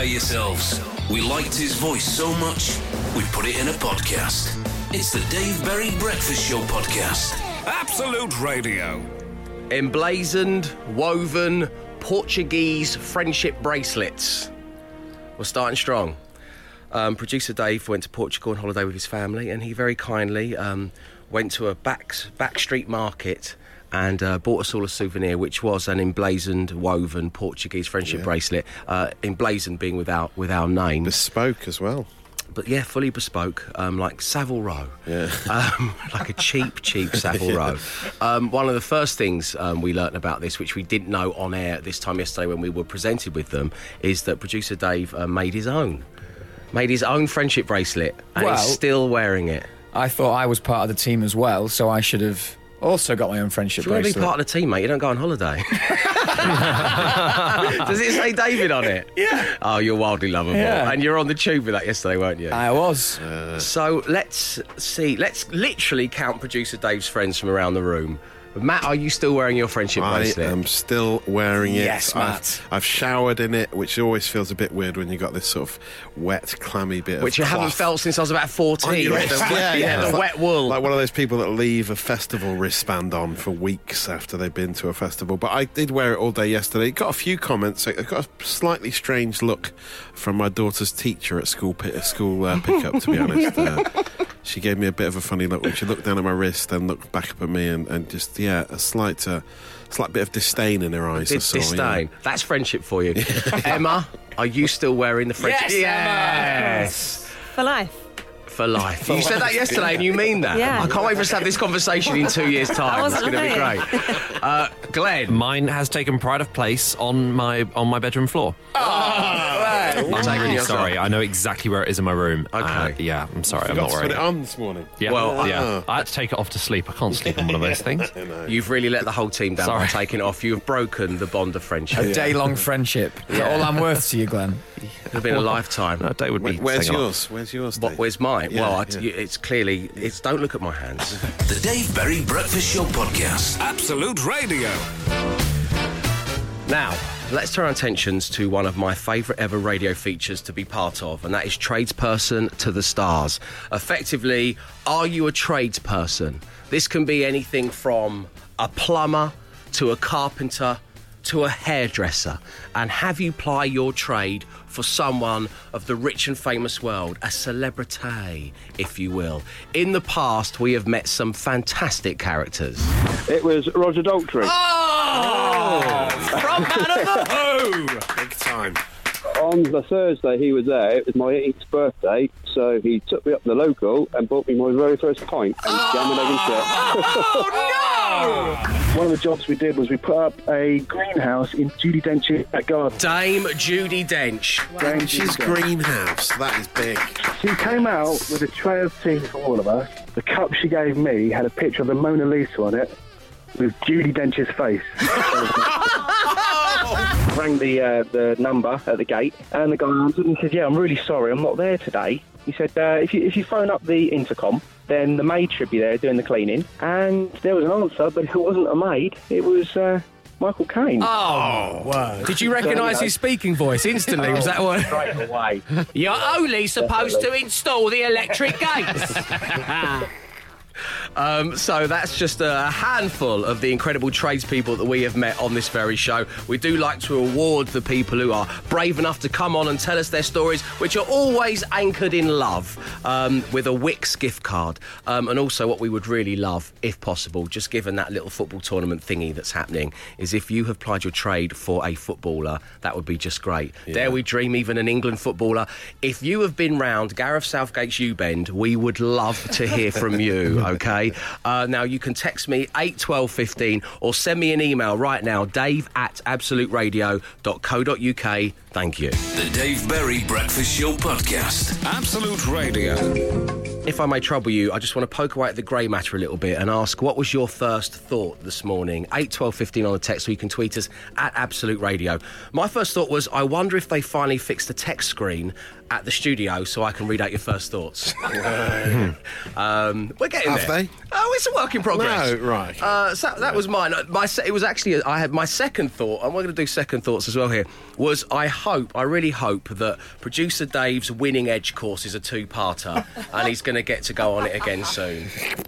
prepare yourselves. We liked his voice so much, we put it in a podcast. It's the Dave Berry Breakfast Show podcast. Absolute Radio. Emblazoned, woven, Portuguese friendship bracelets. We're starting strong. Um, producer Dave went to Portugal on holiday with his family, and he very kindly um, went to a back back street market and uh, bought us all a souvenir, which was an emblazoned, woven Portuguese friendship bracelet. Uh, emblazoned being with our with our name, Bespoke as well. but yeah, fully bespoke, um, like Savile Row. Yeah. Um, like a cheap, cheap Savile Row. Um, one of the first things um, we learnt about this, which we didn't know on air this time yesterday when we were presented with them, is that producer Dave uh, made his own. Made his own friendship bracelet, and Well- he's still wearing it. I thought I was part of the team as well, so I should have also got my own friendship you want to be bracelet. part of the team, mate, you don't go on holiday. Does it say David on it? Yeah. Oh, you're wildly lovable. Yeah. And you're on the tube with that yesterday, weren't you? I was. Uh, so let's see. Let's literally count producer Dave's friends from around the room. Matt, are you still wearing your friendship bracelet? I am still wearing it. Yes, Matt. I've, I've showered in it, which always feels a bit weird when you've got this sort of wet, clammy bit Which you haven't felt since I was about 14. your The yeah, yeah. the It's wet wool. Like one of those people that leave a festival wristband on for weeks after they've been to a festival. But I did wear it all day yesterday. Got a few comments. It got a slightly strange look from my daughter's teacher at school school uh, pickup. To be honest, uh, she gave me a bit of a funny look when she looked down at my wrist, then looked back up at me, and, and just yeah, a slight. Uh, slight bit of disdain in her eyes. I saw, you know. disdain. That's friendship for you. Emma, are you still wearing the friendship? Yes, Yes. For life. For life. You said that yesterday and you mean that. Yeah. I can't wait for us to have this conversation in two years' time. It's going to be great. Uh, Glenn. Mine has taken pride of place on my on my bedroom floor. I'm really sorry. I know exactly where it is in my room. Okay. Uh, yeah, I'm sorry. I'm not to put wearing it it. on this morning. Yeah, Well, yeah. uh. I had to take it off to sleep. I can't sleep on one of those things. You've really let the whole team down by Sorry. taking it off. You have broken the bond of friendship. A day long friendship. Is that all I'm worth to you, Glenn? It's been a lifetime. No, day would be. Where- Where's taken off. yours? Where's yours? What, where's mine? Yeah, well, I, yeah. it's clearly it's. Don't look at my hands. The Dave Berry Breakfast Show podcast. Absolute Radio. Now, let's turn our attentions to one of my favourite ever radio features to be part of, and that is Tradesperson to the Stars. Effectively, are you a tradesperson? This can be anything from a plumber to a carpenter to a hairdresser. And have you ply your trade for someone of the rich and famous world, a celebrity, if you will? In the past, we have met some fantastic characters. It was Roger Daltrey. Oh! From Man of the Who! Big time. On the Thursday he was there, it was my 8th birthday, so he took me up to the local and bought me my very first pint and jam and egg and shit. Oh, One of the jobs we did was we put up a greenhouse in Judi Dench's garden. Dame Judi Dench. Dame She's Dench. greenhouse. That is big. She came out with a tray of tea for all of us. The cup she gave me had a picture of the Mona Lisa on it with Judi Dench's face. Rang the uh, the number at the gate, and the guy answered and said, "Yeah, I'm really sorry, I'm not there today." He said, uh, "If you if you phone up the intercom, then the maid should be there doing the cleaning." And there was an answer, but it wasn't a maid. It was uh, Michael Caine. Oh, Did you recognise his speaking voice instantly? Was that one? Straight away. You're only supposed to install the electric gates. Um, so that's just a handful of the incredible tradespeople that we have met on this very show. We do like to award the people who are brave enough to come on and tell us their stories, which are always anchored in love, um, with a Wix gift card. Um, and also, what we would really love, if possible, just given that little football tournament thingy that's happening, is if you have plied your trade for a footballer, that would be just great. Dare we dream, even an England footballer. If you have been round Gareth Southgate's U Bend, we would love to hear from you, okay? Uh, now, you can text me 81215 or send me an email right now, dave at absoluteradio.co.uk. Thank you. The Dave Berry Breakfast Show podcast. Absolute Radio. If I may trouble you, I just want to poke away at the grey matter a little bit and ask what was your first thought this morning? 8 12 15 on the text, so you can tweet us at Absolute Radio. My first thought was I wonder if they finally fixed the text screen at the studio so I can read out your first thoughts. um, we're getting Have there. they? Oh, it's a work in progress. No, right. Uh, so that was mine. Uh, My se- it was actually I had my second thought, and we're going to do second thoughts as well here. Was I hope, I really hope that producer Dave's winning edge course is a two-parter, and he's going to get to go on it again soon.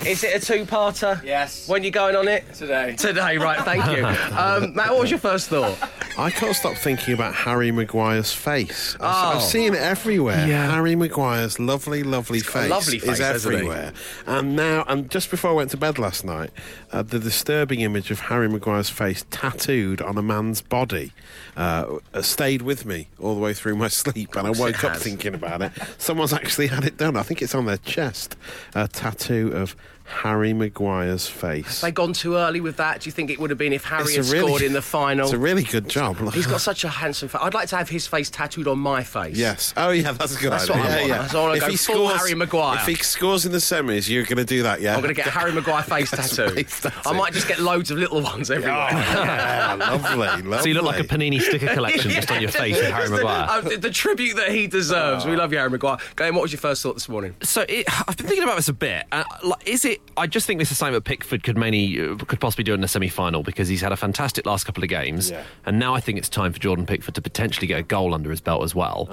Is it a two-parter? Yes. When you going on it? Today. Today, right? Thank you, um, Matt. What was your first thought? I can't stop thinking about Harry Maguire's face. I've, Oh. I've seen it everywhere. Yeah. Harry Maguire's lovely, lovely face, lovely face, is everywhere. And now, and just before I went to bed last night, uh, the disturbing image of Harry Maguire's face tattooed on a man's body uh, stayed with me all the way through my sleep, and I woke up thinking about it. Someone's actually had it done. I think it's on their chest. A tattoo of Harry Maguire's face. Have they gone too early with that? Do you think it would have been if Harry It's had really- scored in the final? It's a really good job. He's got such a handsome face. I'd like to have his face tattooed on my face. Yes. Oh, yeah, that's a good That's idea. what I want. yeah. That's what I wanna if go he scores, Harry Maguire. If he scores in the semis, you're going to do that, yeah? I'm going to get a Harry Maguire face tattoo. face tattoo. I might just get loads of little ones Oh, everywhere. yeah, lovely, lovely. So you look like a Panini sticker collection just on your face with Harry Just the- Maguire. uh, the, the tribute that he deserves. Oh. We love you, Harry Maguire. Graham, what was your first thought this morning? So it, I've been thinking about this a bit. Uh, like, is it? I just think this is something that Pickford could mainly uh, could possibly do in the semi-final because he's had a fantastic last couple of games, Yeah. and now I think it's time for Jordan Pickford to potentially get a goal under his belt as well.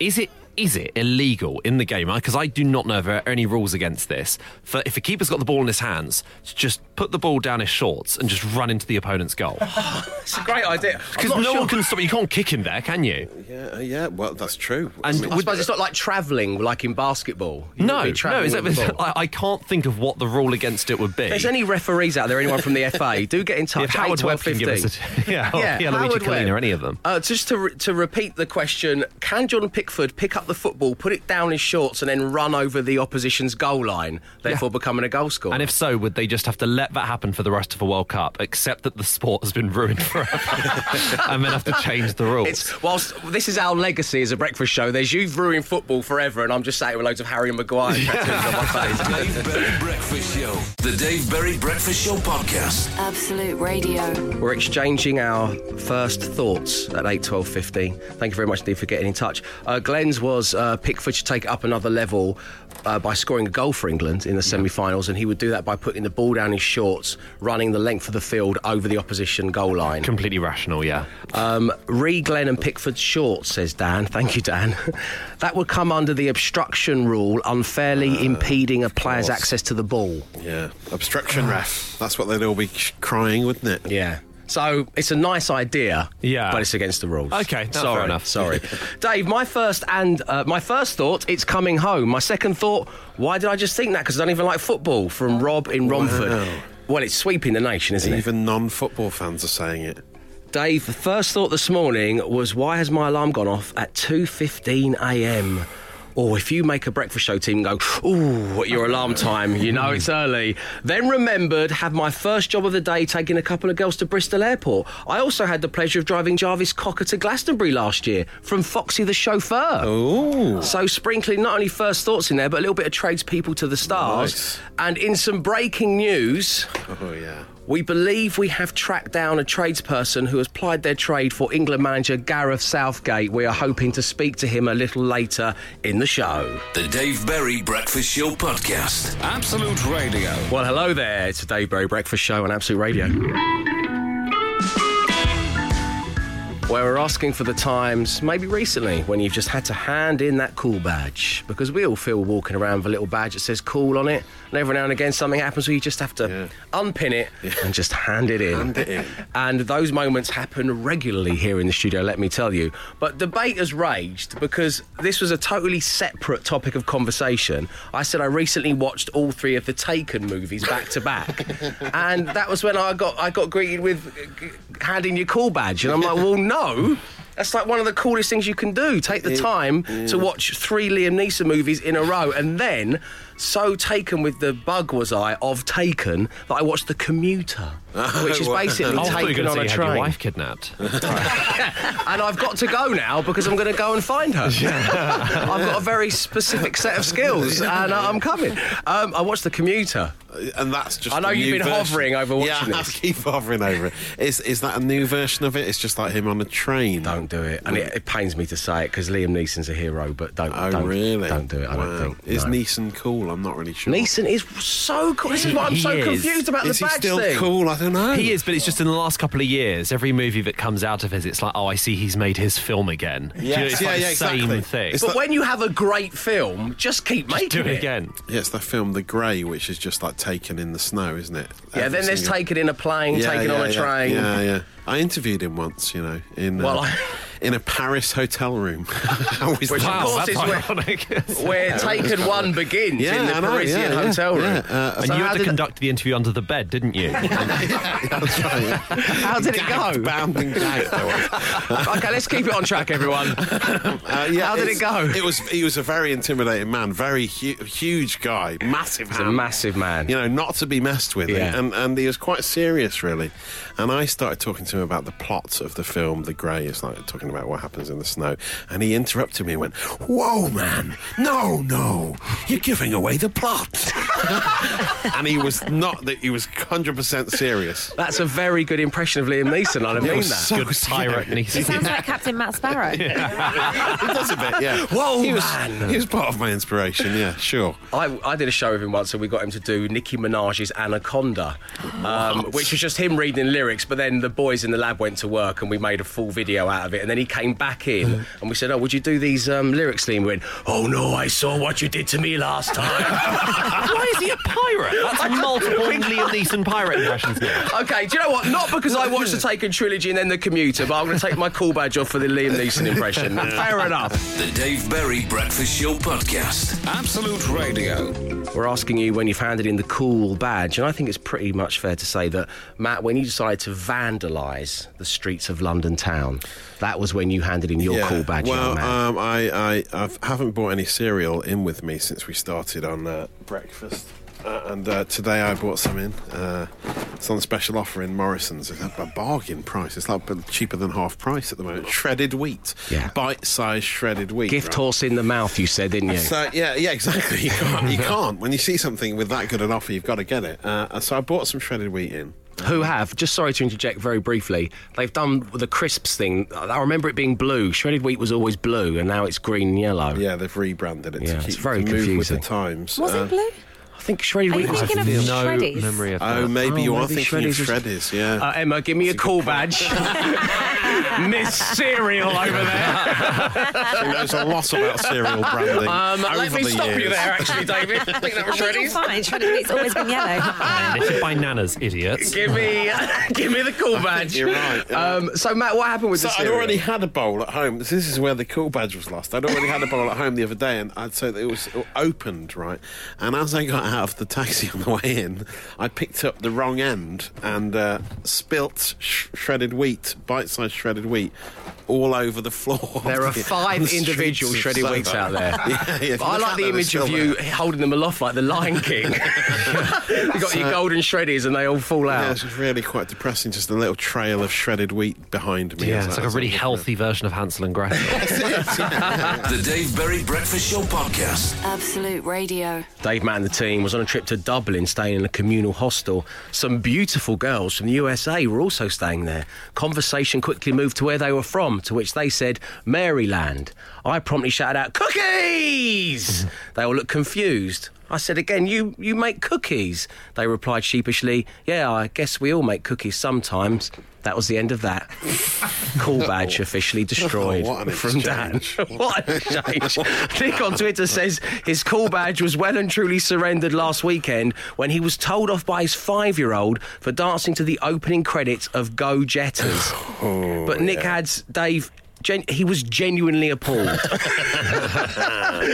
is it? Is it illegal in the game? Because I do not know if there are any rules against this. For if a keeper's got the ball in his hands, to just put the ball down his shorts and just run into the opponent's goal. It's a great idea. Because no one can stop. You can't kick him there, can you? Yeah, yeah, well, that's true. And I suppose it's not like travelling, like in basketball. You No, would be no. Is that, with the ball. I, I can't think of what the rule against it would be. If there's any referees out there, anyone from the FA, do get in touch. If Howard 8, Webb 12, can give us a, yeah, or Yeah, Pierluigi Howard Collina, Webb. any of them. Uh, just to, re- to repeat the question, can Jordan Pickford pick up the football, put it down his shorts, and then run over the opposition's goal line, therefore becoming a goal scorer? And if so, would they just have to let that happen for the rest of the World Cup, except that the sport has been ruined forever, and then have to change the rules? It's whilst this is our legacy as a breakfast show. There's you've ruined football forever, and I'm just sat here with loads of Harry and Maguire tattoos on my face. Dave Berry Breakfast Show. The Dave Berry Breakfast Show podcast. Absolute Radio. We're exchanging our first thoughts at 8, 12, 15. Thank you very much, Steve, for getting in touch. Uh, Glenn's was uh, Pickford should take it up another level uh, by scoring a goal for England in the semi finals, and he would do that by putting the ball down his shorts, running the length of the field over the opposition goal line. completely rational, yeah. Um, re Glenn and Pickford shorts, says Dan. Thank you, Dan. that would come under the obstruction rule, unfairly impeding a player's course. access to the ball. Yeah, obstruction ref. That's what they'd all be crying, wouldn't it? Yeah. So it's a nice idea, Yeah. but it's against the rules. Okay, no, sorry, fair enough. Sorry, Dave. My first and uh, my first thought, it's coming home. My second thought, why did I just think that? Because I don't even like football. From Rob in Romford. Wow. Well, it's sweeping the nation, isn't it? Even non-football fans are saying it. Dave, the first thought this morning was why has my alarm gone off at 2.15 a.m.? Or if you make a breakfast show team go, ooh, at your alarm time, you know it's early. Then remembered, had my first job of the day taking a couple of girls to Bristol Airport. I also had the pleasure of driving Jarvis Cocker to Glastonbury last year from Foxy the chauffeur. Oh, So sprinkling not only first thoughts in there, but a little bit of tradespeople to the stars. Nice. And in some breaking news, oh yeah. We believe we have tracked down a tradesperson who has plied their trade for England manager Gareth Southgate. We are hoping to speak to him a little later in the show. The Dave Berry Breakfast Show podcast. Absolute Radio. Well, hello there. It's the Dave Berry Breakfast Show on Absolute Radio. Where we're asking for the times, maybe recently, when you've just had to hand in that cool badge. Because we all feel walking around with a little badge that says cool on it. And every now and again, something happens where you just have to Yeah. unpin it and just hand it in. Hand it in. And those moments happen regularly here in the studio, let me tell you. But debate has raged because this was a totally separate topic of conversation. I said I recently watched all three of the Taken movies back to back. And that was when I got I got greeted with handing your call badge. And I'm like, well, no. That's like one of the coolest things you can do. Take the time to watch three Liam Neeson movies in a row and then so taken with the bug was I of Taken that I watched The Commuter, which is basically I thought you were taken on say a you had your train. wife kidnapped. and I've got to go now because I'm going to go and find her. I've got a very specific set of skills, and uh, I'm coming. Um, I watched The Commuter. and that's just. I know a you've new been version. hovering over watching Yeah, I this. keep hovering over it. Is is that a new version of it? It's just like him on a train. Don't do it, and it, it pains me to say it because Liam Neeson's a hero, but don't. Oh don't, really? Don't do it. I Wow. don't think. Is no. Neeson cool? I'm not really sure. Neeson is so cool. This is why I'm He so is. confused about is the he badge still thing. cool? I don't know. He is, but it's just in the last couple of years, every movie that comes out of his, it's like, oh, I see he's made his film again. Do you know, Yes, it's yeah, like yeah, the same exactly. thing. It's But like- when you have a great film, just keep making Do it again. Yeah, it's that film The Grey, which is just like taken in the snow, isn't it? Yeah, Every then there's single- taken in a plane, Yeah, taken on a yeah, train. Yeah, yeah. I interviewed him once, you know, in Well, uh, I- in a Paris hotel room. How is Which, of course, that's is where- ironic. Where Taken One begins Yeah, in the know, Parisian yeah, yeah, hotel room. yeah, uh, and So you had to did- conduct the interview under the bed, didn't you? That's right. yeah. How did it go? Bound and gagged. Okay, let's keep it on track, everyone. Uh, yeah, How did it go? It was. He was a very intimidating man, very hu- huge guy, massive. He's a massive man. You know, not to be messed with. Yeah. And and he was quite serious, really. And I started talking to him about the plot of the film The Grey. It's like talking about what happens in the snow. And he interrupted me and went, "Whoa, man! No, no, you're giving away the plot." and he was not. That he was hundred percent serious. That's a very good impression of Liam Neeson. I mean was that. so- Good pirate. Yeah. He sounds like Captain Matt Sparrow. He does a bit, yeah. Whoa, he was, man. He was part of my inspiration. Yeah, sure. I, I did a show with him once, and we got him to do Nicki Minaj's Anaconda, um, which was just him reading lyrics. But then the boys in the lab went to work, and we made a full video out of it. And then he came back in, and we said, "Oh, would you do these um, lyrics, Liam?" He went, "Oh no, I saw what you did to me last time." Why is he a pirate? That's multiple Liam Neeson pirate impressions now. okay, do you know what? Not because I watched the Taken trilogy and then the Commuter, but I'm going to take my cool badge off for the Liam Neeson impression. Fair enough. The Dave Berry Breakfast Show Podcast. Absolute Radio. We're asking you when you've handed in the cool badge, and I think it's pretty much fair to say that, Matt, when you decided to vandalise the streets of London town, that was when you handed in your cool badge, Well, um, I, I I've, haven't brought any cereal in with me since we started on uh, breakfast. Uh, and uh, today I bought some in. Uh, it's on special offer in Morrison's. It's a, a bargain price. It's like cheaper than half price at the moment. Shredded wheat. Yeah. Bite-sized shredded wheat. Gift right? horse in the mouth, you said, didn't you? So yeah, yeah, exactly. You can't, you can't. When you see something with that good an offer, you've got to get it. Uh, so I bought some shredded wheat in. Who have, just sorry to interject very briefly, they've done the crisps thing. I remember it being blue. Shredded wheat was always blue, and now it's green and yellow. Yeah, they've rebranded it Yeah, to it's keep very to move with confusing. the times. Was Uh, it blue? I think shredded Are wheat you was thinking of no Shreddies? memory of that. Oh, that. maybe you Oh, are maybe thinking of Shreddies Shreddies, yeah. Uh, Emma, give me a call badge. Miss Cereal over there. She knows a lot about cereal branding. Um, let me the stop you there, actually, David. I think that was I think Shreddies. fine. Shredded always been yellow. Knitted by nanas, idiots. Give me, give me the cool badge. You're right. yeah. Um, so, Matt, what happened with So the I'd already had a bowl at home. This is where the cool badge was lost. I'd already had a bowl at home the other day, and I'd say that it was opened right. And as I got out of the taxi on the way in, I picked up the wrong end and uh, spilt sh- shredded wheat, bite-sized shredded wheat, all over the floor. There are five the individual streets of shredded wheats Soho. out there. yeah, yeah. I like the image of you holding them aloft like the Lion King. you got your golden shreddies and they all fall Yeah, out. it's really quite depressing. Just a little trail of shredded wheat behind me. Yeah, it's I- like a as really walk healthy version of Hansel and Gretel. The Dave Berry Breakfast Show Podcast. Absolute Radio. Dave Matt and the team was on a trip to Dublin, staying in a communal hostel. Some beautiful girls from the USA were also staying there. Conversation quickly moved to where they were from, to which they said, Maryland. I promptly shouted out, Cookies! Mm-hmm. they all looked confused. I said again, you, you make cookies. They replied sheepishly, Yeah, I guess we all make cookies sometimes. That was the end of that. Cool badge officially destroyed Oh, from Dan. what an exchange. Nick on Twitter says his cool badge was well and truly surrendered last weekend when he was told off by his five year old for dancing to the opening credits of Go Jetters. Oh, but Nick adds, Dave, Gen- he was genuinely appalled.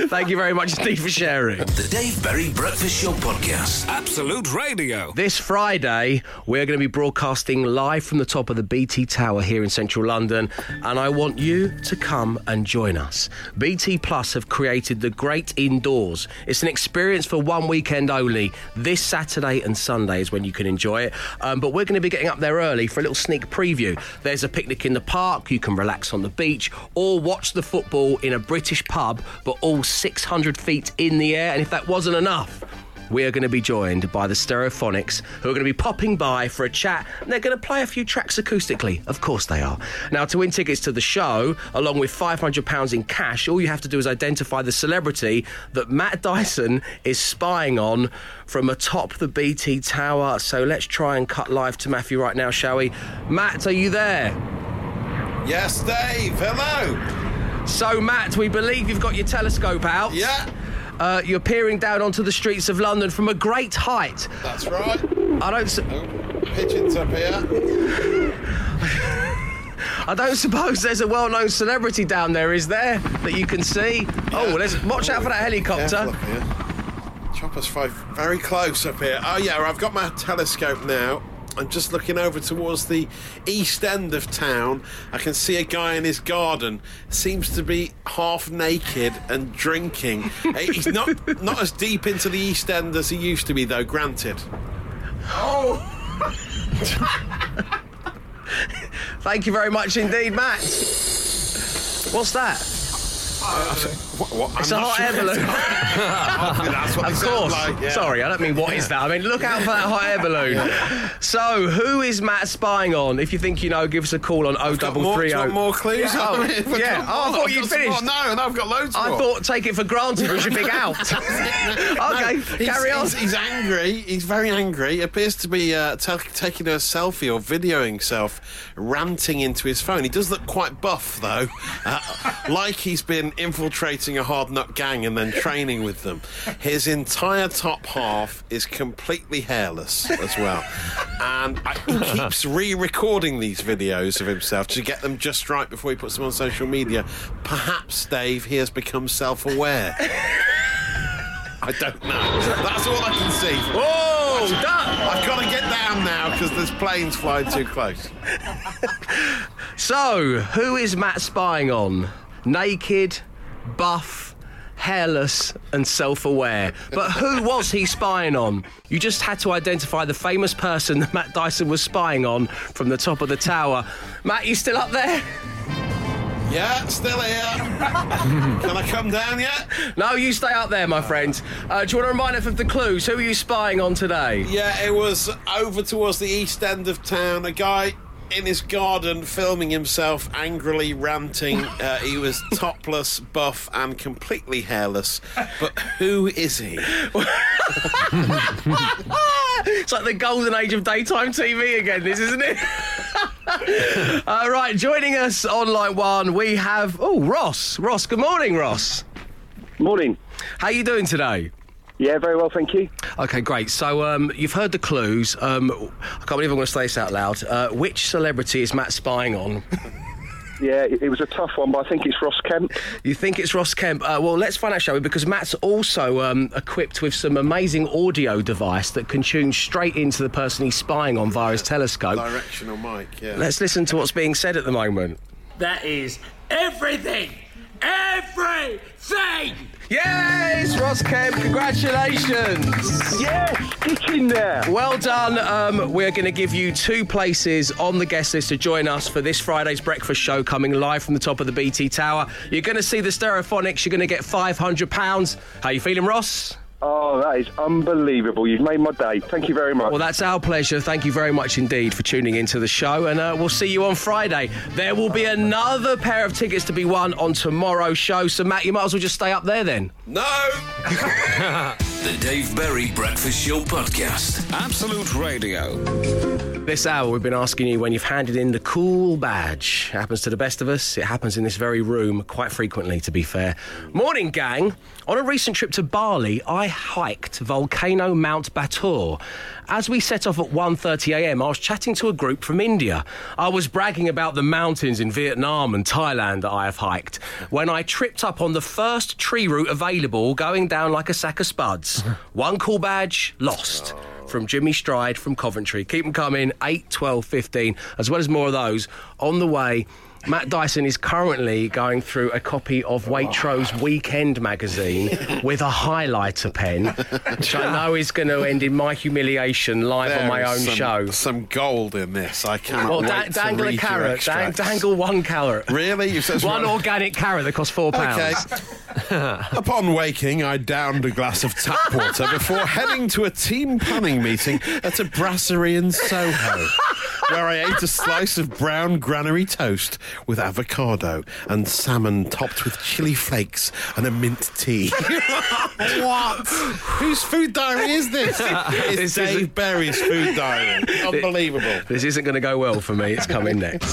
Thank you very much indeed for sharing. The Dave Berry Breakfast Show Podcast. Absolute Radio. This Friday, we're going to be broadcasting live from the top of the BT Tower here in central London, and I want you to come and join us. BT Plus have created the Great Indoors. It's an experience for one weekend only. This Saturday and Sunday is when you can enjoy it, um, but we're going to be getting up there early for a little sneak preview. There's a picnic in the park, you can relax on the beach, or watch the football in a British pub, but all 600 feet in the air, and if that wasn't enough, we are going to be joined by the Stereophonics, who are going to be popping by for a chat, and they're going to play a few tracks acoustically. Of course they are. Now, to win tickets to the show, along with £500 in cash, all you have to do is identify the celebrity that Matt Dyson is spying on from atop the BT Tower. So let's try and cut live to Matthew right now, shall we? Matt, are you there? Yes, Dave. Hello. So, Matt, we believe you've got your telescope out. Yeah, Uh, you're peering down onto the streets of London from a great height. that's right. I don't. Su- Oh, pigeons up here. I don't suppose there's a well-known celebrity down there, is there, that you can see? Oh, let's watch out for that helicopter. Chopper's five very close up here. Oh yeah, I've got my telescope now. I'm just looking over towards the east end of town. I can see a guy in his garden. Seems to be half naked and drinking. Eh, He's not not as deep into the east end as he used to be, though. Granted. Oh. Thank you very much indeed, Matt. What's that? What, what? It's a hot air balloon. That's what Of course. like, yeah. Sorry, I don't mean what is that. I mean, look out for that hot air balloon. So, who is Matt spying on? If you think you know, give us a call on Got more, do 0330. more clues? Yeah. Oh, yeah. Oh, I thought you'd finished. No, no, I've got loads I more. thought take it for granted was your big out. okay, He's- carry on. He's, he's angry. He's very angry. Appears to be uh, ta taking a selfie or videoing himself, ranting into his phone. He does look quite buff, though, uh, like he's been a hard nut gang and then training with them. His entire top half is completely hairless as well, and I, he keeps re-recording these videos of himself to get them just right before he puts them on social media. Perhaps, Dave, he has become self-aware. I don't know. That's all I can see. Oh, done. I've got to get down now because there's planes flying too close. So, who is Matt spying on? Naked, buff, hairless, and self aware. But who was he spying on? You just had to identify the famous person that Matt Dyson was spying on from the top of the tower. Matt, you still up there? Yeah, still here. Can I come down yet? No, you stay up there, my friend. Uh, do you want to remind us of the clues? Who are you spying on today? Yeah, it was over towards the east end of town. A guy in his garden filming himself angrily ranting. Uh, he was topless, buff, and completely hairless. But who is he? It's like the golden age of daytime TV again, this, isn't it? uh, right, joining us on line one, we have, oh, Ross. Ross, good morning, Ross. Morning. How are you doing today? Yeah, very well, thank you. Okay, great. So um, you've heard the clues. Um, I can't believe I'm going to say this out loud. Uh, which celebrity is Matt spying on? Yeah, it, it was a tough one, but I think it's Ross Kemp. you think it's Ross Kemp? Uh, well, let's find out, shall we? Because Matt's also um, equipped with some amazing audio device that can tune straight into the person he's spying on via his telescope. Directional mic, yeah. Let's listen to what's being said at the moment. That is everything. Everything. Yes, Ross Kemp, congratulations. Yes, get in there. Well done. Um, we're going to give you two places on the guest list to join us for this Friday's breakfast show coming live from the top of the BT Tower. You're going to see the Stereophonics. You're going to get £500. How you feeling, Ross? Oh, that is unbelievable. You've made my day. Thank you very much. Well, that's our pleasure. Thank you very much indeed for tuning into the show, and uh, we'll see you on Friday. There will be another pair of tickets to be won on tomorrow's show. So, Matt, you might as well just stay up there then. No! The Dave Berry Breakfast Show Podcast. Absolute Radio. This hour, we've been asking you when you've handed in the cool badge. It happens to the best of us. It happens in this very room quite frequently, to be fair. Morning, gang. On a recent trip to Bali, I hiked volcano Mount Batur. As we set off at 1:30 a.m., I was chatting to a group from India. I was bragging about the mountains in Vietnam and Thailand that I have hiked when I tripped up on the first tree route available, going down like a sack of spuds. One cool badge lost from Jimmy Stride from Coventry. Keep them coming, 8, 12, 15, as well as more of those. On the way, Matt Dyson is currently going through a copy of Waitrose Weekend magazine with a highlighter pen, which I know is going to end in my humiliation live on my is own some, show. Some gold in this. I cannot Well, wait da- to dangle a read your carrot. Extracts. dangle one carrot. Really? You said One organic carrot that costs four pounds. Okay. Upon waking, I downed a glass of tap water before heading to a team planning meeting at a brasserie in Soho, where I ate a slice of brown granary toast with avocado and salmon topped with chili flakes and a mint tea. what? Whose food diary is this? It's This Dave isn't- Berry's food diary. Unbelievable. This isn't going to go well for me. It's coming next.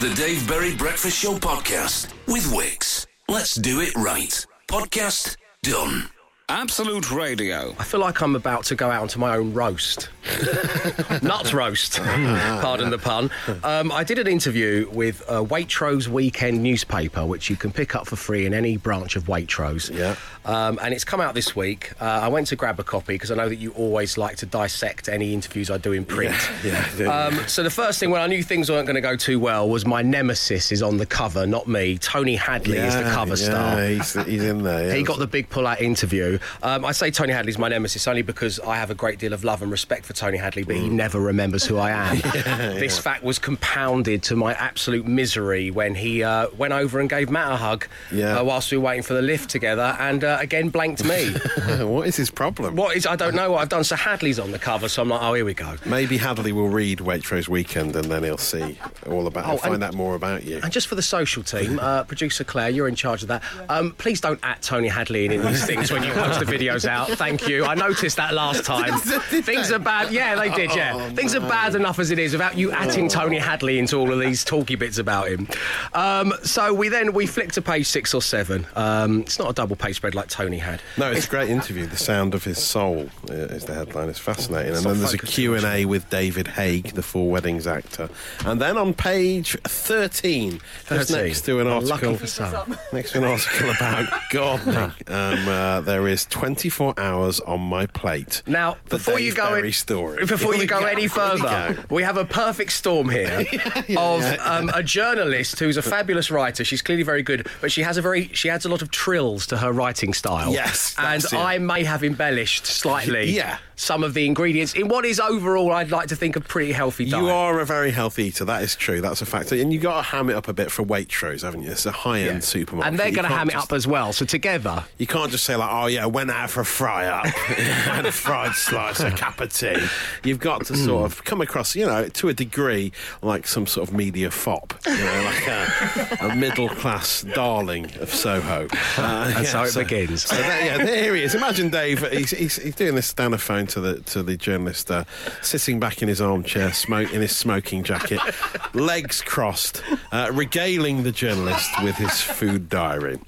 The Dave Berry Breakfast Show podcast with Wix. Let's do it right. Podcast done. Absolute Radio. I feel like I'm about to go out onto my own roast. Nut roast. Pardon the pun. Um, I did an interview with uh, Waitrose Weekend newspaper, which you can pick up for free in any branch of Waitrose. Yeah. Um, and it's come out this week. Uh, I went to grab a copy because I know that you always like to dissect any interviews I do in print. Yeah, I do. Um, so the first thing when I knew things weren't going to go too well was my nemesis is on the cover, not me. Tony Hadley is the cover yeah, star. He's, he's in there. yeah. He got the big pull-out interview. Um, I say Tony Hadley's my nemesis only because I have a great deal of love and respect for Tony Hadley, but he Mm. never remembers who I am. this fact was compounded to my absolute misery when he uh, went over and gave Matt a hug Yeah. uh, whilst we were waiting for the lift together, and uh, again blanked me. what is his problem? what is? I don't know what I've done. So Hadley's on the cover, so I'm like, oh, here we go. Maybe Hadley will read Waitrose Weekend and then he'll see all about, he'll Oh, find and- out more about you. And just for the social team, uh, producer Claire, you're in charge of that. Um, please don't at Tony Hadley in, in these things when you post the videos out. Thank you. I noticed that last time. Things are bad. Yeah, they did. Yeah, Oh, things are bad enough as it is without you atting Tony Hadley into all of these talky bits about him. Um, so we then we flick to page six or seven. Um, it's not a double page spread like Tony had. No, it's a great interview. The sound of his soul uh, is the headline. It's fascinating. And then there's a focus Q and A with David Haig, the Four Weddings actor. And then on page 13, just 13. next to an article, for some. next to an article about gardening, um, uh, there is 24 hours on my plate. Now, The before you go, Berry in- story. before you go, go, any further, go. we have a perfect storm here of Um, a journalist who's a fabulous writer. She's clearly very good, but she has a very she adds a lot of trills to her writing style. Yes, and it. I may have embellished slightly. Yeah. Some of the ingredients in what is overall, I'd like to think, a pretty healthy diet. You are a very healthy eater. That is true. That's a fact. And you've got to ham it up a bit for Waitrose, haven't you? It's a high-end Yeah. supermarket. and they're going to ham it up as well. So together, You can't just say like, "Oh yeah, went out for a fry up, and a fried slice, a cup of tea." You've got to sort of come across, you know, to a degree, like some sort of media fop, you know, like a, a middle class darling of Soho. Uh, That's how it begins. So there, yeah, there he is. Imagine Dave. He's, he's, he's doing this down the phone to the to the journalist, uh, sitting back in his armchair, smoke in his smoking jacket, legs crossed, uh, regaling the journalist with his food diary,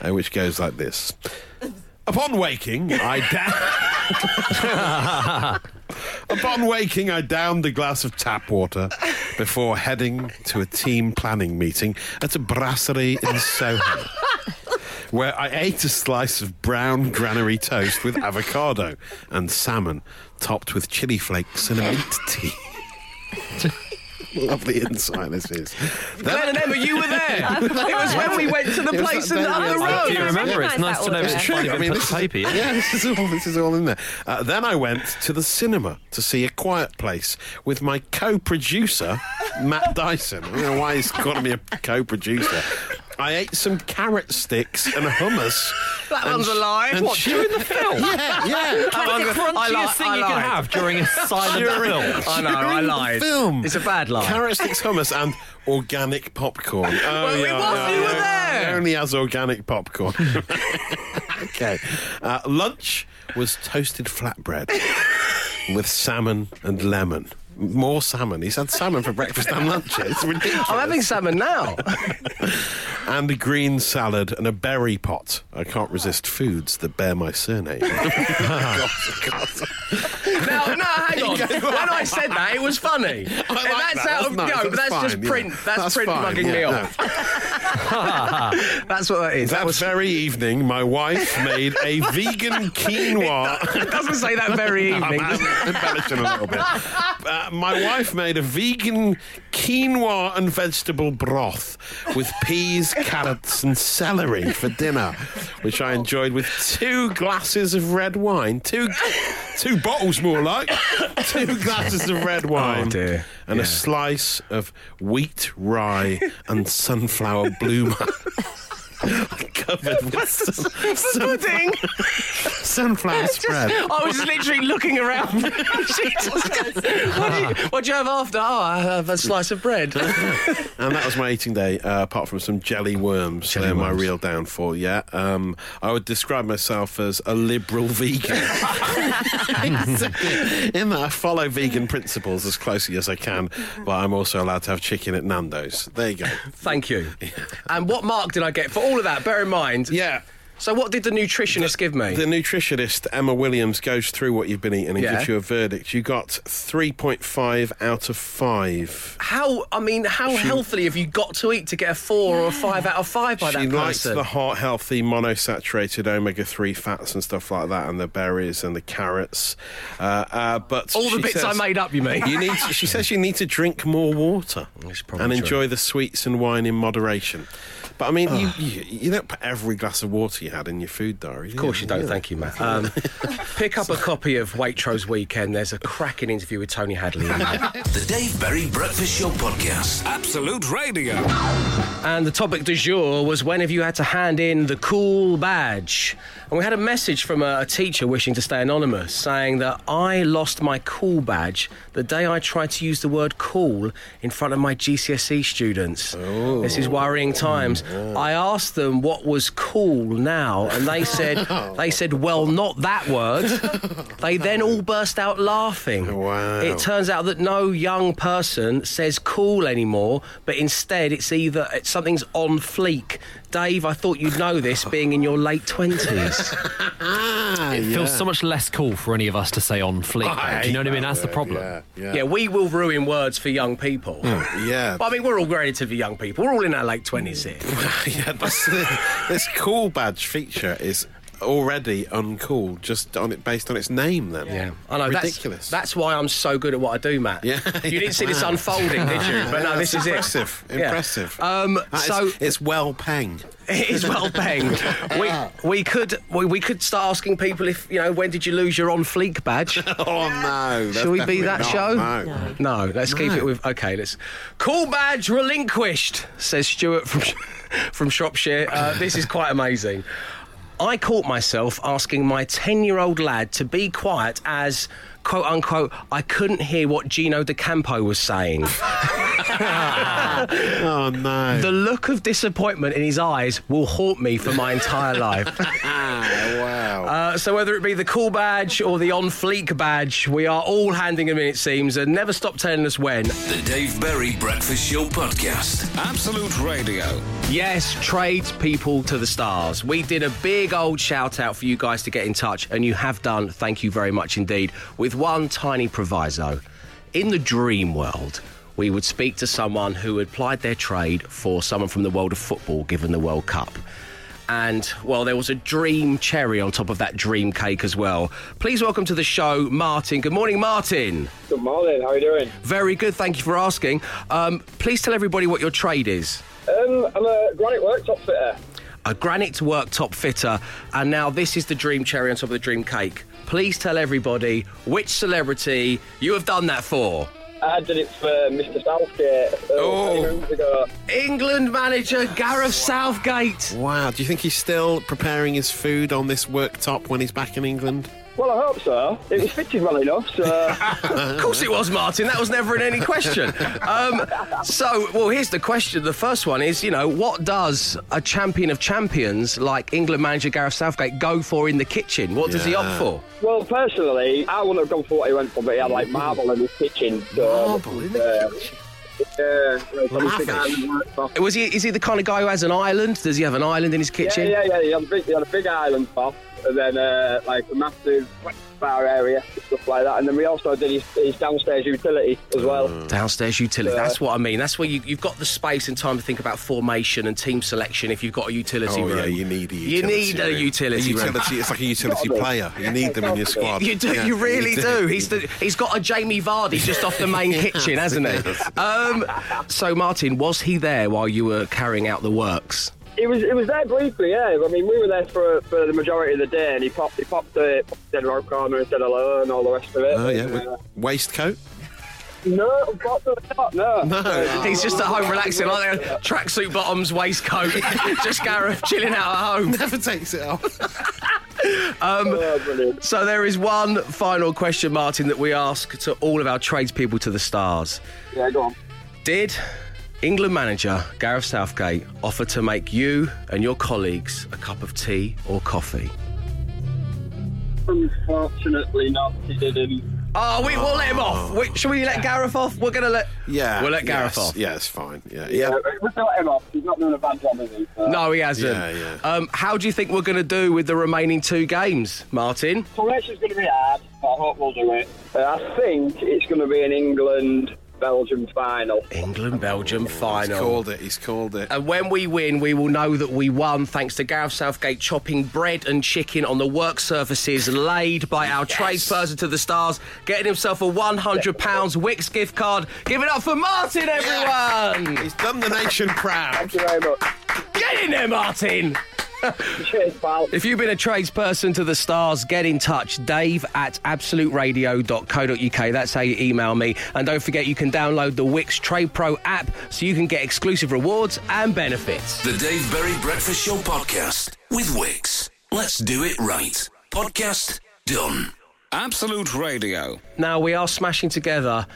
uh, which goes like this. Upon waking, I down. Upon waking, I downed a glass of tap water before heading to a team planning meeting at a brasserie in Soho, where I ate a slice of brown granary toast with avocado and salmon, topped with chili flakes and a mint tea. Lovely insight this is. Glenn and Emma, you were there. it was when we went to the It was place that in the day, other room. Do you remember? It's recognise nice to know it's It's true. I mean, put this is, paper. Yeah. yeah, this is all. This is all in there. Uh, then I went to the cinema to see A Quiet Place with my co-producer Matt Dyson. I don't know why he's calling me a co-producer. I ate some carrot sticks and hummus. That and one's a sh- lie. and What, sh- during the film? Yeah, yeah. How long- the I crunchiest lied- thing I you can lied. have during a silent During- film. I know, I During the lied. Film. It's a bad lie. Carrot sticks, hummus, and organic popcorn. Oh, Well, it was, you were there. It only has organic popcorn. okay. Uh, lunch was toasted flatbread with salmon and lemon. More salmon. He's had salmon for breakfast and lunch. It's ridiculous. I'm having salmon now. and a green salad and a berry pot. I can't resist foods that bear my surname. God, God. now, no, hang on. When I said that, it was funny. Like that's that. out of That's no, but That's that's just fine, yeah. print. That's, That's print fine, mugging me yeah, off. that's what that is. That very evening, my wife made a vegan quinoa. It doesn't say that very evening. I'm embellishing a little bit. Uh, my wife made a vegan quinoa and vegetable broth with peas, carrots, and celery for dinner, which I enjoyed with two glasses of red wine. Two, two bottles, more like. Two glasses of red wine. Oh, dear. And Yeah. a slice of wheat, rye, and sunflower bloomer. Covered with sun, Pudding. sunflower spread. I was literally looking around. Jesus. what, do you, what do you have after? Oh, I have a slice of bread. And that was my eating day, uh, apart from some jelly worms. Jelly They're my real downfall, yeah. Um, I would describe myself as a liberal vegan. In that I follow vegan principles as closely as I can, but I'm also allowed to have chicken at Nando's. There you go. Thank you. And what mark did I get for all of that? Bear in mind. Yeah. So, what did the nutritionist give me? The nutritionist, Emma Williams, goes through what you've been eating and Yeah. gives you a verdict. You got 3.5 out of 5. how, I mean, how healthily have you got to eat to get a four or a five out of five by she that likes person? the heart healthy monosaturated omega three fats and stuff like that, and the berries and the carrots. Uh, uh, but All the she bits I made up, you mean? You need. To, she says you need to drink more water and true. enjoy the sweets and wine in moderation. But I mean, you, you you don't put every glass of water you had in your food diary. Of course you don't, thank you, Matt. Um, pick up a copy of Waitrose Weekend. There's a cracking interview with Tony Hadley in there. The Dave Berry Breakfast Show Podcast. Absolute Radio. And the topic du jour was when have you had to hand in the cool badge? And we had a message from a, a teacher wishing to stay anonymous saying that I lost my cool badge the day I tried to use the word cool in front of my GCSE students. Ooh. This is worrying times. Mm, I asked them what was cool now, and they said, they said, well, not that word. they then all burst out laughing. Wow. It turns out that no young person says cool anymore, but instead it's either it's, something's on fleek. Dave, I thought you'd know this being in your late 20s. it yeah. feels so much less cool for any of us to say on fleek. Do you know what I mean? That's the problem. Yeah, yeah. yeah we will ruin words for young people. Hmm, yeah. But I mean, we're all relatively young people. We're all in our late 20s here. yeah, that's the, this cool badge feature is already uncool just on it based on its name. Then, Yeah, I know. ridiculous. That's, that's why I'm so good at what I do, Matt. Yeah, you didn't see this unfolding, did you? But no, this is impressive. it. Yeah. Impressive. Um, That is- so it's well peng. It is well penged. we we could we, we could start asking people if you know when did you lose your on fleek badge? Oh no! Should we be that not, show? No. No, let's keep it with okay. Let's cool badge relinquished, says Stuart from from Shropshire. Uh, this is quite amazing. I caught myself asking my ten-year-old lad to be quiet as. "Quote unquote," I couldn't hear what Gino D'Acampo was saying. Oh no! The look of disappointment in his eyes will haunt me for my entire life. wow! Uh, so whether it be the cool badge or the on fleek badge, we are all handing them in, it seems, and never stop telling us when. The Dave Berry Breakfast Show Podcast. Absolute Radio. Yes, trades people to the stars. We did a big old shout out for you guys to get in touch, and you have done. Thank you very much indeed. With one tiny proviso. In the dream world, we would speak to someone who had plied their trade for someone from the world of football, given the World Cup. And, well, there was a dream cherry on top of that dream cake as well. Please welcome to the show, Martin. Good morning, Martin. Good morning. How are you doing? Very good, thank you for asking. Um, please tell everybody what your trade is. Um, I'm a granite worktop fitter. a granite worktop fitter, and now this is the dream cherry on top of the dream cake. Please tell everybody which celebrity you have done that for. I did it for Mr. Southgate uh, Oh. ago. England manager Gareth Southgate. Wow! Do you think he's still preparing his food on this worktop when he's back in England? Well, I hope so. It was fitted well enough, so. Of course it was, Martin. That was never in any question. Um, so, well, here's the question. The first one is, you know, what does a champion of champions like England manager Gareth Southgate go for in the kitchen? What does he opt for? Well, personally, I wouldn't have gone for what he went for, but he had like marble in his kitchen. So, Marble in the uh, kitchen. Yeah, like, Lavish. big island worktop. Was he? Is he the kind of guy who has an island? Does he have an island in his Yeah, kitchen? yeah, yeah. He had a big, he had a big island top, and then uh, like a massive wet bar area, stuff like that. And then we also did his, his downstairs utility as well. Downstairs utility. Yeah. That's what I mean. That's where you, you've got the space and time to think about formation and team selection. If you've got a utility Oh room, yeah, you need a You utility. need a room. utility A room. utility. It's like a utility player. You need them in your squad. You do. Yeah, you really do. do. He's the, he's got a Jamie Vardy just off the main kitchen, hasn't he? Um, so, Martin, was he there while you were carrying out the works? It was it was there briefly, yeah. I mean, we were there for for the majority of the day, and he popped he popped the dead rock corner and said hello and all the rest of it. Oh yeah, And, with uh, waistcoat. no, unfortunately not. No, No. He's just at home relaxing, like there, tracksuit bottoms, waistcoat, just Gareth chilling out at home. Never takes it off. Oh. So there is one final question, Martin, that we ask to all of our tradespeople to the stars. Yeah, go on. Did England manager Gareth Southgate offered to make you and your colleagues a cup of tea or coffee? Unfortunately not. He didn't. Oh, we, we'll let him off. We, shall we let Gareth off? We're going to let. Yeah, We'll let Gareth yes, off. Yeah, it's fine. Yeah, Yeah, yeah. we'll let him off. He's not doing a bad job, is he? So. No, he hasn't. Yeah, yeah. Um, how do you think we're going to do with the remaining two games, Martin? Formation's going to be hard, but I hope we'll do it. Uh, I think it's going to be an England Belgium final. England Belgium final. He's called it. He's called it. And when we win, we will know that we won thanks to Gareth Southgate chopping bread and chicken on the work surfaces laid by our tradesperson to the stars, getting himself a £100 Wix gift card. Give it up for Martin, everyone! He's done the nation proud. Thank you very much. Get in there, Martin! Cheers, pal. If you've been a tradesperson to the stars, get in touch. Dave at absoluteradio.co.uk. That's how you email me. And don't forget, you can download the Wix Trade Pro app so you can get exclusive rewards and benefits. The Dave Berry Breakfast Show podcast with Wix. Let's do it right. Podcast done. Absolute Radio. Now, we are smashing together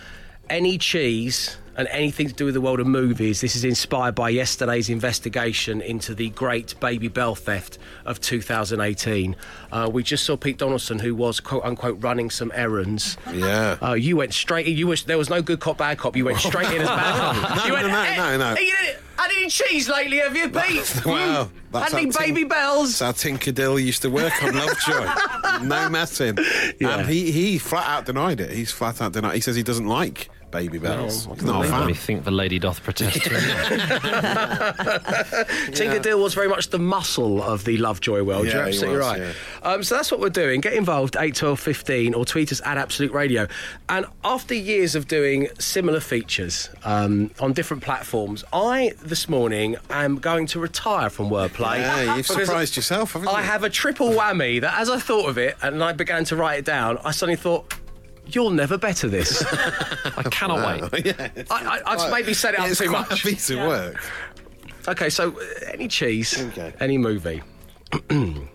any cheese and anything to do with the world of movies. This is inspired by yesterday's investigation into the great Babybel theft of 2018. Uh, we just saw Pete Donaldson, who was quote unquote running some errands. Yeah. Uh, you went straight in. You was there was no good cop, bad cop. You went straight in as bad cop. No, you went, no, no, "Eh, no, no." eh, didn't- Had any cheese lately, have you, Pete? Well, Hmm? that's Had any Babybels? That's how Tinker Dill used to work on Lovejoy. no messing. Yeah. And he, he flat out denied it. He's flat out denied. He says he doesn't like Babybels. He's not a Let me think the lady doth protest. Tinker Dill was very much the muscle of the Lovejoy world. Yeah, You're he absolutely was, right. yeah. Um, so that's what we're doing. Get involved, 8, 12, 15, or tweet us at Absolute Radio. And after years of doing similar features um, on different platforms, I, this morning, am going to retire from wordplay. Yeah, you've surprised yourself, haven't you? I have a triple whammy that as I thought of it and I began to write it down, I suddenly thought, you'll never better this. I cannot wait. yeah. I, I, I've maybe set it up it's too quite much. a piece of work. Okay, so uh, any cheese, Okay. any movie.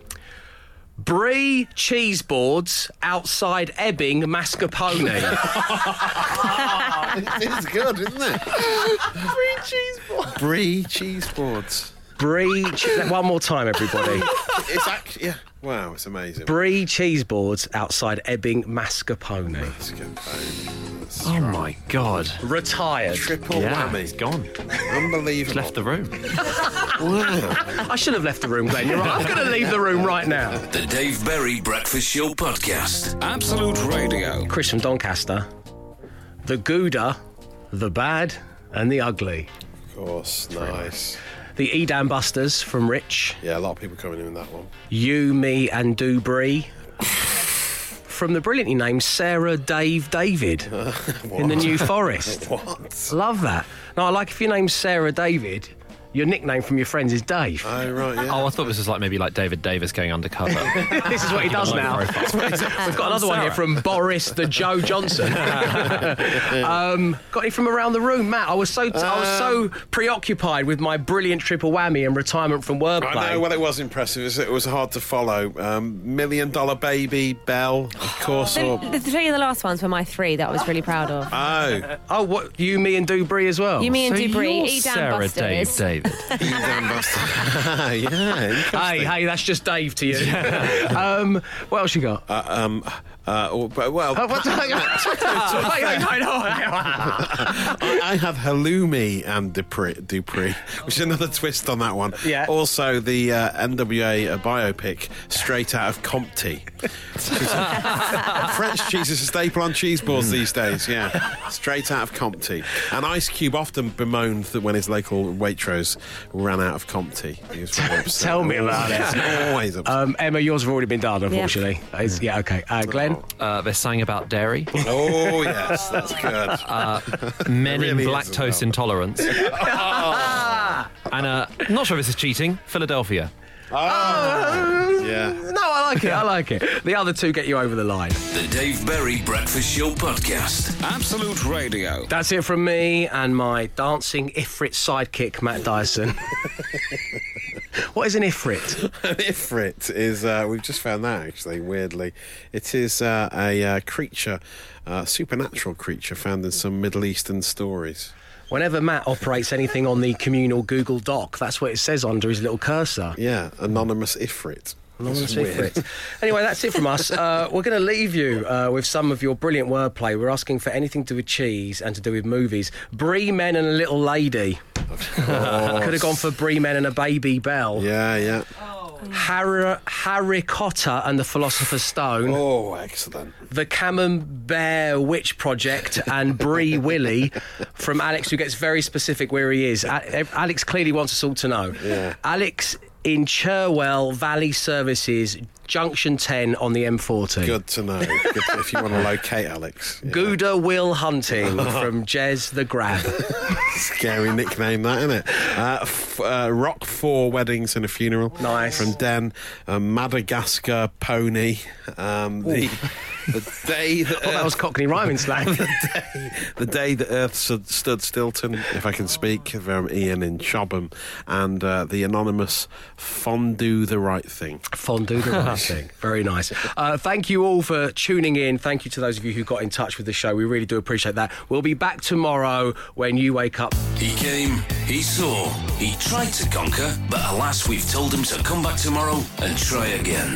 Brie cheese boards outside Ebbing mascarpone. it's good, isn't it? Brie cheese boards. Brie cheese boards. Brie. One more time, everybody. It's actually yeah. Wow, it's amazing. Brie cheese boards outside Ebbing mascarpone. It's good. That's Oh my god. Retired. Triple Yeah, whammy. it's gone. Unbelievable. Left the room. Wow. I should have left the room, Glenn. You're right. I'm going to leave the room right now. The Dave Berry Breakfast Show podcast. Absolute Radio. Chris from Doncaster. The Gouda, the bad, and the ugly. Of course, nice. The Edam Busters from Rich. Yeah, a lot of people coming in with that one. You, Me, and Dubry. From the brilliantly named Sarah Dave David in the New Forest. What? Love that. Now, I like if your name's Sarah David, your nickname from your friends is Dave. Oh, right, yeah. Oh, I thought this was like maybe like David Davis going undercover. this is what he does now. We've got another one here from Boris the Joe Johnson. um, got any from around the room, Matt? I was so I was so preoccupied with my brilliant triple whammy and retirement from wordplay. I know. Well, it was impressive. It was, it was hard to follow. Um, Million Dollar Baby, Bell, of course. The, Or, the three of the last ones were my three that I was really proud of. oh, Oh, what you, me, and Dubry as well. You, me, and So Dubry, you're Edam Sarah Dave Busters. David. Dan Buster. yeah. Hey, hey, that's just Dave to you. um, what else you got? Uh, um, uh, well, well Oh, what- no. I, I have Halloumi and Dupree, Dupree, which is another twist on that one. Yeah. Also, the uh, NWA uh, biopic, straight out of Comté. French cheese is a staple on cheese boards these days, yeah. Straight out of Comté. And Ice Cube often bemoaned that when his local Waitrose ran out of Comté. He was very upset. Tell me about it. Always upset. Um, Emma, yours have already been done, unfortunately. Is- Yeah, okay. Uh, Glenn? Uh, they're saying about dairy, oh, yes, that's good. men in really is as lactose well. intolerance, and uh, not sure if this is cheating. Philadelphia. Oh. yeah. No, I like it. I like it. The other two get you over the line. The Dave Berry Breakfast Show Podcast. Absolute Radio. That's it from me and my dancing Ifrit sidekick, Matt Dyson. what is an Ifrit? An ifrit is, uh, we've just found that actually, weirdly. It is uh, a uh, creature, uh, supernatural creature found in some Middle Eastern stories. Whenever Matt operates anything on the communal Google Doc, that's what it says under his little cursor. Yeah, anonymous ifrit. Anonymous That's. Ifrit. Anyway, that's it from us. Uh, we're going to leave you uh, with some of your brilliant wordplay. We're asking for anything to do with cheese and to do with movies. Brie men and a little lady. Could have gone for Brie men and a baby bell. Yeah, yeah. Oh. Harry, Harry Cotter and the Philosopher's Stone. Oh, excellent. The Camembert Witch Project and Brie Willie from Alex, who gets very specific where he is. A- Alex clearly wants us all to know. Yeah. Alex in Cherwell Valley Services, Junction 10 on the M40. Good to know. Good to- if you want to locate Alex. Yeah. Gouda Will Hunting from Jez the Grab. Scary nickname, that, isn't it? Uh, f- uh, Roquefort Weddings and a Funeral. Nice. From Den. Um, Madagascar Pony. Um, the, the day that Oh, that was Cockney rhyming slang. The day the Earth stood, stood Stilton, if I can speak, from Ian in Chobham, and uh, the anonymous Fondue the Right Thing. Fondue the right thing. Very nice. Uh, thank you all for tuning in. Thank you to those of you who got in touch with the show. We really do appreciate that. We'll be back tomorrow when you wake up. He came, he saw, he tried to conquer, but alas, we've told him to come back tomorrow and try again.